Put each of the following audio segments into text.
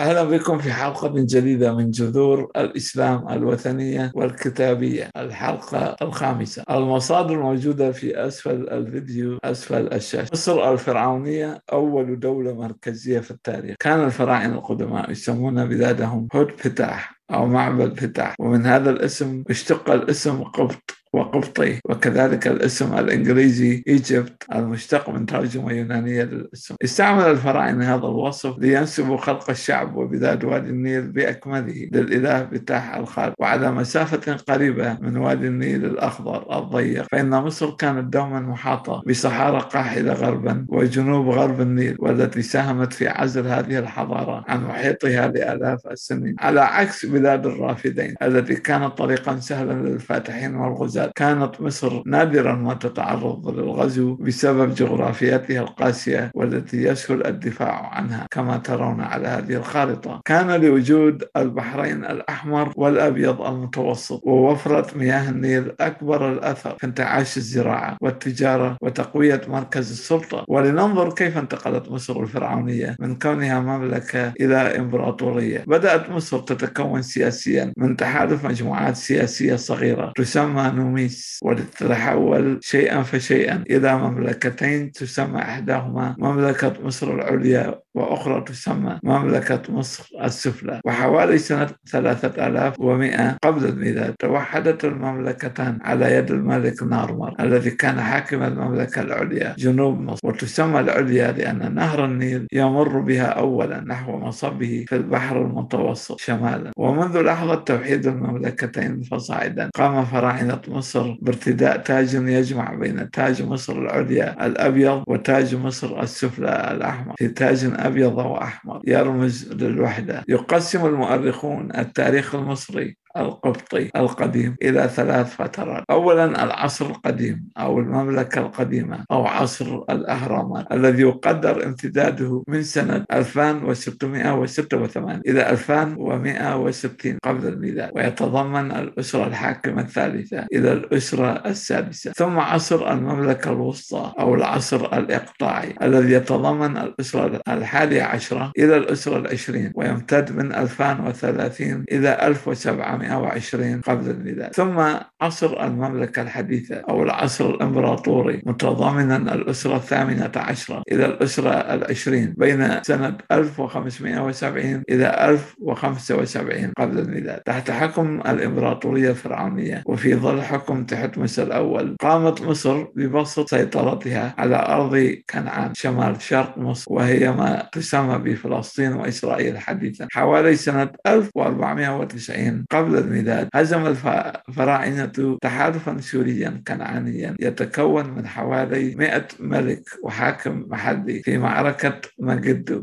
أهلا بكم في حلقة جديدة من جذور الإسلام الوثنية والكتابية الحلقة الخامسة. المصادر موجودة في أسفل الفيديو أسفل الشاشة. مصر الفرعونية أول دولة مركزية في التاريخ. كان الفراعنة القدماء يسمون بلادهم هود فتاح أو معبد فتاح ومن هذا الاسم اشتق الاسم قبط. وقبطي وكذلك الاسم الإنجليزي إيجيبت المشتق من ترجمة يونانية للاسم. استعمل الفراعنة هذا الوصف لينسبوا خلق الشعب وبلاد وادي النيل بأكمله للإله بتاح الخالق وعلى مسافة قريبة من وادي النيل الأخضر الضيق فإن مصر كانت دوما محاطة بصحارى قاحلة غربا وجنوب غرب النيل والتي ساهمت في عزل هذه الحضارة عن محيطها لآلاف السنين. على عكس بلاد الرافدين التي كانت طريقا سهلا للفاتحين والغزاة. الغزاة كانت مصر نادرا ما تتعرض للغزو بسبب جغرافيتها القاسية والتي يسهل الدفاع عنها كما ترون على هذه الخارطة. كان لوجود البحرين الأحمر والأبيض المتوسط ووفرة مياه النيل أكبر الأثر في انتعاش الزراعة والتجارة وتقوية مركز السلطة. ولننظر كيف انتقلت مصر الفرعونية من كونها مملكة إلى إمبراطورية. بدأت مصر تتكون سياسيا من تحالف مجموعات سياسية صغيرة تسمى نوميس ولتتحول شيئا فشيئا إلى مملكتين تسمى إحداهما مملكة مصر العليا وأخرى تسمى مملكة مصر السفلى. وحوالي سنة 3100 قبل الميلاد توحدت المملكتان على يد الملك نارمر الذي كان حاكم المملكة العليا جنوب مصر. وتسمى العليا لأن نهر النيل يمر بها أولا نحو مصبه في البحر المتوسط شمالا. ومنذ لحظة توحيد المملكتين فصاعدا قام فراعنة مصر بارتداء تاج يجمع بين تاج مصر العليا الأبيض وتاج مصر السفلى الأحمر. في تاج أبيض وأحمر. يرمز للوحدة. يقسم المؤرخون التاريخ المصري القبطي القديم إلى ثلاث فترات. أولا العصر القديم أو المملكة القديمة أو عصر الأهرامات الذي يقدر امتداده من سنة 2686 إلى 2160 قبل الميلاد ويتضمن الأسرة الحاكمة الثالثة إلى الأسرة السادسة. ثم عصر المملكة الوسطى أو العصر الإقطاعي الذي يتضمن الأسرة الحادية عشرة إلى الأسرة العشرين ويمتد من 2030 إلى 1700 120 قبل الميلاد ثم عصر المملكة الحديثة أو العصر الإمبراطوري متضامنا الأسرة الثامنة عشرة إلى الأسرة العشرين بين سنة 1570 إلى 1075 قبل الميلاد تحت حكم الإمبراطورية الفرعونية وفي ظل حكم تحتمس الأول قامت مصر ببسط سيطرتها على أرض كنعان شمال شرق مصر وهي ما تسمى بفلسطين وإسرائيل حديثا حوالي سنة 1490 قبل الميلاد هزم الفراعنة تحالفا سوريا كنعانيا. يتكون من حوالي 100 ملك وحاكم محلي في معركة مجدو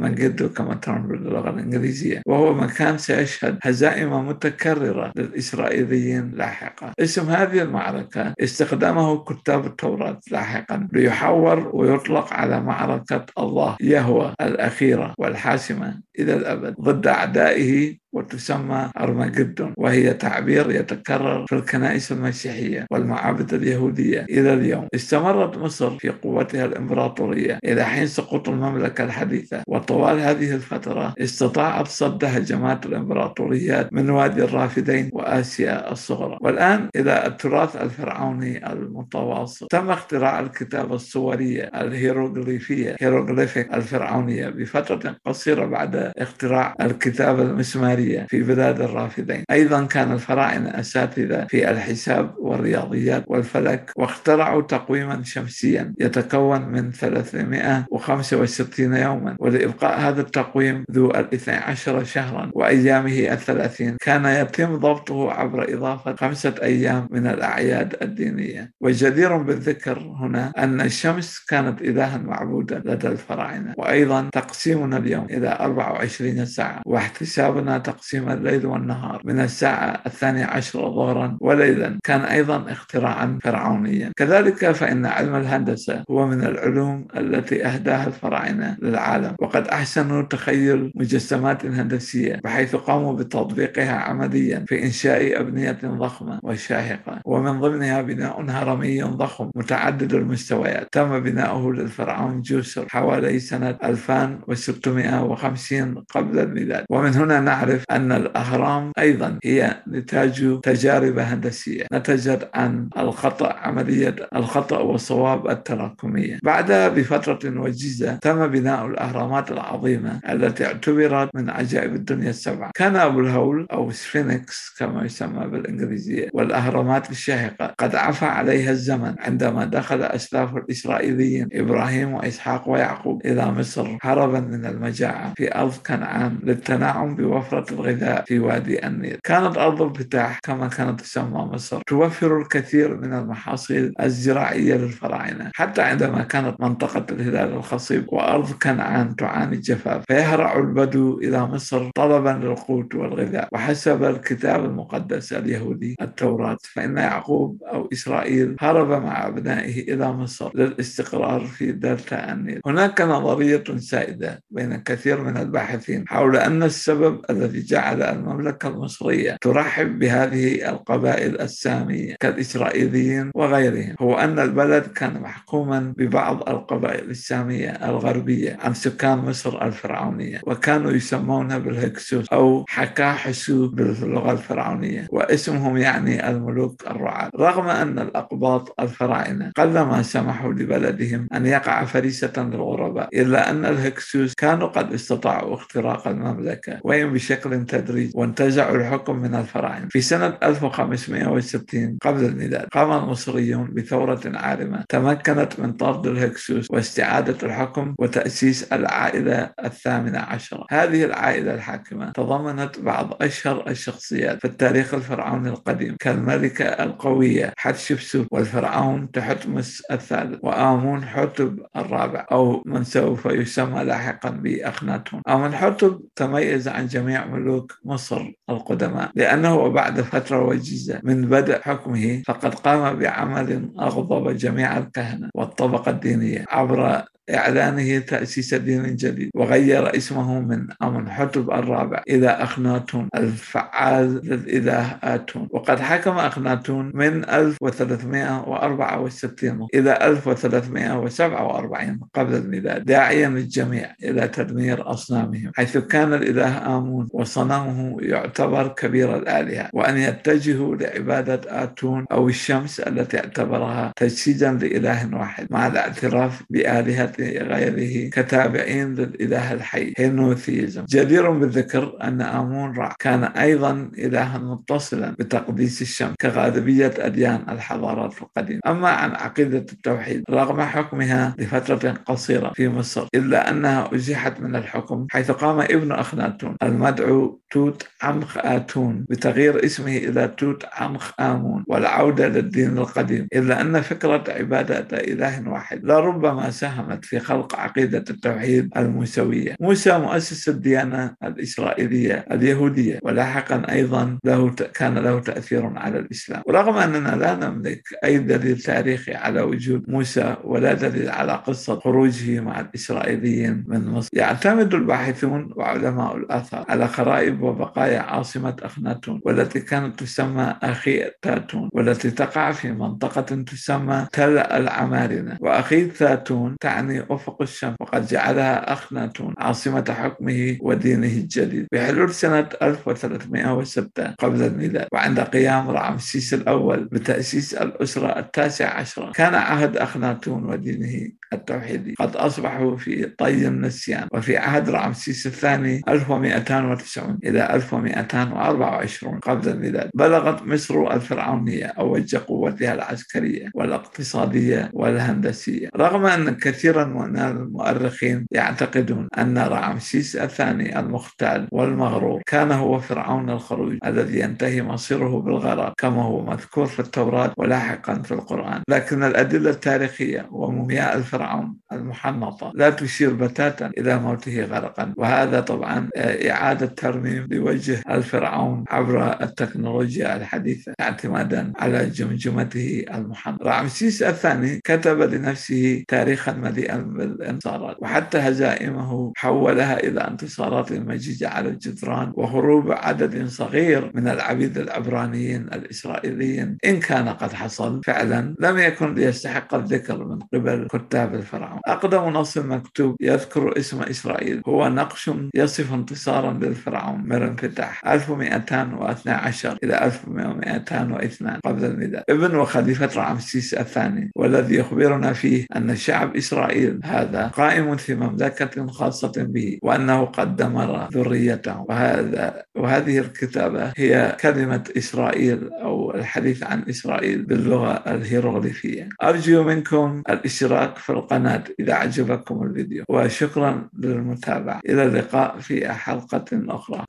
ومجدو كما ترون باللغة الإنجليزية. وهو مكان سيشهد هزائم متكررة للإسرائيليين لاحقا. اسم هذه المعركة استخدمه كتاب التوراة لاحقا ليحور ويطلق على معركة الله يهوى الأخيرة والحاسمة إلى الأبد ضد أعدائه وتسمى أرمجدون وهي تعبير يتكرر في الكنائس المسيحية والمعابد اليهودية إلى اليوم. استمرت مصر في قوتها الإمبراطورية إلى حين سقوط المملكة الحديثة. وطوال هذه الفترة استطاعت صد هجمات الإمبراطوريات من وادي الرافدين وآسيا الصغرى. والآن إلى التراث الفرعوني المتواصل. تم اختراع الكتابة الصورية الهيروغليفية هيروغليفيك الفرعونية بفترة قصيرة بعد اختراع الكتابة المسمارية في بلاد الرافدين. أيضا كان الفراعنة أساتذة في الحساب والرياضيات والفلك واخترعوا تقويما شمسيا يتكون من 365 يوما ولإبقاء هذا التقويم ذو الاثنى عشر شهرا وأيامه الثلاثين. كان يتم ضبطه عبر إضافة خمسة أيام من الأعياد الدينية. وجدير بالذكر هنا أن الشمس كانت إلها معبودا لدى الفراعنة. وأيضا تقسيمنا اليوم إلى 24 ساعة. واحتسابنا تقسيم الليل والنهار من الساعة الثانية عشر ظهرا وليلا. كان أيضا اختراعا فرعونيا. كذلك فإن علم الهندسة هو من العلوم التي أهداها الفراعنة للعالم. وقد وقد أحسنوا تخيل مجسمات هندسية بحيث قاموا بتطبيقها عمليا في إنشاء أبنية ضخمة وشاهقة. ومن ضمنها بناء هرمي ضخم متعدد المستويات. تم بناؤه للفرعون جوسر حوالي سنة 2650 قبل الميلاد. ومن هنا نعرف أن الأهرام أيضا هي نتاج تجارب هندسية. نتجت عن الخطأ عملية الخطأ والصواب التراكمية. بعدها بفترة وجيزة تم بناء الأهرامات العظيمة التي اعتبرت من عجائب الدنيا السبعة. كان أبو الهول أو سفينكس كما يسمى بالإنجليزية والأهرامات الشاهقة قد عفى عليها الزمن عندما دخل أسلاف الإسرائيليين إبراهيم وإسحاق ويعقوب إلى مصر هربا من المجاعة في أرض كنعان للتنعم بوفرة الغذاء في وادي النيل. كانت أرض الفتاح كما كانت تسمى مصر توفر الكثير من المحاصيل الزراعية للفراعنة. حتى عندما كانت منطقة الهلال الخصيب وأرض كنعان تعاني الجفاف فيهرع البدو إلى مصر طلبا للقوت والغذاء. وحسب الكتاب المقدس اليهودي التوراة فإن يعقوب أو إسرائيل هرب مع أبنائه إلى مصر للاستقرار في دلتا النيل. هناك نظرية سائدة بين كثير من الباحثين حول أن السبب الذي جعل المملكة المصرية ترحب بهذه القبائل السامية كالإسرائيليين وغيرهم هو أن البلد كان محكوما ببعض القبائل السامية الغربية عن سكان مصر الفرعونية وكانوا يسمون بالهكسوس أو حكاحسو باللغة الفرعونية واسمهم يعني الملوك الرعاة. رغم أن الأقباط الفراعنة قلما سمحوا لبلدهم أن يقع فريسة للغرباء إلا أن الهكسوس كانوا قد استطاعوا اختراق المملكة وإن بشكل تدريجي وانتزعوا الحكم من الفراعنة. في سنة 1560 قبل الميلاد قام المصريون بثورة عارمة تمكنت من طرد الهكسوس واستعادة الحكم وتأسيس العائلة الثامنة عشرة هذه العائلة الحاكمة تضمنت بعض أشهر الشخصيات في التاريخ الفرعوني القديم كالملكة القوية حتشبسوت والفرعون تحتمس الثالث وآمون حتب الرابع أو من سوف يسمى لاحقا بأخناتون. آمون حتب تميز عن جميع ملوك مصر القدماء لأنه بعد فترة وجيزة من بدء حكمه فقد قام بعمل أغضب جميع الكهنة والطبقة الدينية عبر إعلانه تأسيس دين جديد وغير اسمه من أمنحتب الرابع إلى أخناتون الفعال للإله آتون. وقد حكم أخناتون من 1364 إلى 1347 قبل الميلاد داعيا الجميع إلى تدمير أصنامهم حيث كان الإله آمون وصنمه يعتبر كبير الآلهة وأن يتجهوا لعبادة آتون أو الشمس التي اعتبرها تجسيدا لإله واحد مع الاعتراف بآلهة غيره كتابعين للإله الحي. هينوثيزم. جدير بالذكر أن آمون رع كان أيضا إلها متصلا بتقديس الشمس كغالبية أديان الحضارات القديمة. أما عن عقيدة التوحيد رغم حكمها لفترة قصيرة في مصر إلا أنها أزيحت من الحكم حيث قام ابن أخناتون المدعو توت عنخ آتون بتغيير اسمه إلى توت عنخ آمون والعودة للدين القديم. إلا أن فكرة عبادة إله واحد لربما ساهمت في خلق عقيدة التوحيد الموسوية. موسى مؤسس الديانة الإسرائيلية اليهودية ولاحقا أيضا له كان له تأثير على الإسلام. ورغم أننا لا نملك أي دليل تاريخي على وجود موسى ولا دليل على قصة خروجه مع الإسرائيليين من مصر. يعتمد الباحثون وعلماء الآثار على خرائب وبقايا عاصمة أخناتون والتي كانت تسمى أخي تاتون والتي تقع في منطقة تسمى تل العمارنة. وأخي تاتون تعني أفق الشمس. وقد جعلها أخناتون عاصمة حكمه ودينه الجديد. بحلول سنة 1306 قبل الميلاد وعند قيام رعمسيس الأول بتأسيس الأسرة التاسعة عشرة كان عهد أخناتون ودينه التوحيدي. قد أصبحوا في طي النسيان وفي عهد رعمسيس الثاني 1290 إلى 1224 قبل الميلاد. بلغت مصر الفرعونية أوج قوتها العسكرية والاقتصادية والهندسية. رغم أن كثيرا من المؤرخين يعتقدون أن رعمسيس الثاني المختال والمغرور كان هو فرعون الخروج الذي ينتهي مصيره بالغرق كما هو مذكور في التوراة ولاحقا في القرآن. لكن الأدلة التاريخية ومومياء الفرعون المحنطة لا تشير بتاتا إلى موته غرقا. وهذا طبعا إعادة ترميم لوجه الفرعون عبر التكنولوجيا الحديثة اعتمادا على جمجمته المحنطة. رعمسيس الثاني كتب لنفسه تاريخا مليئا بالانتصارات وحتى هزائمه حولها إلى انتصارات مجيدة على الجدران وهروب عدد صغير من العبيد العبرانيين الإسرائيليين. إن كان قد حصل فعلا لم يكن ليستحق الذكر من قبل كتاب الفرعون. أقدم نص مكتوب يذكر اسم إسرائيل. هو نقش يصف انتصارا للفرعون. من انفتاح 1212 إلى 1202 قبل الميلاد. ابن وخليفة رمسيس الثاني. والذي يخبرنا فيه أن شعب إسرائيل هذا قائم في مملكة خاصة به وأنه قد دمر ذريته. وهذا وهذه الكتابة هي كلمة إسرائيل أو الحديث عن إسرائيل باللغة الهيروغليفية. أرجو منكم الاشتراك في القناة إذا عجبكم الفيديو. وشكرا للمتابعة. إلى اللقاء في حلقة أخرى.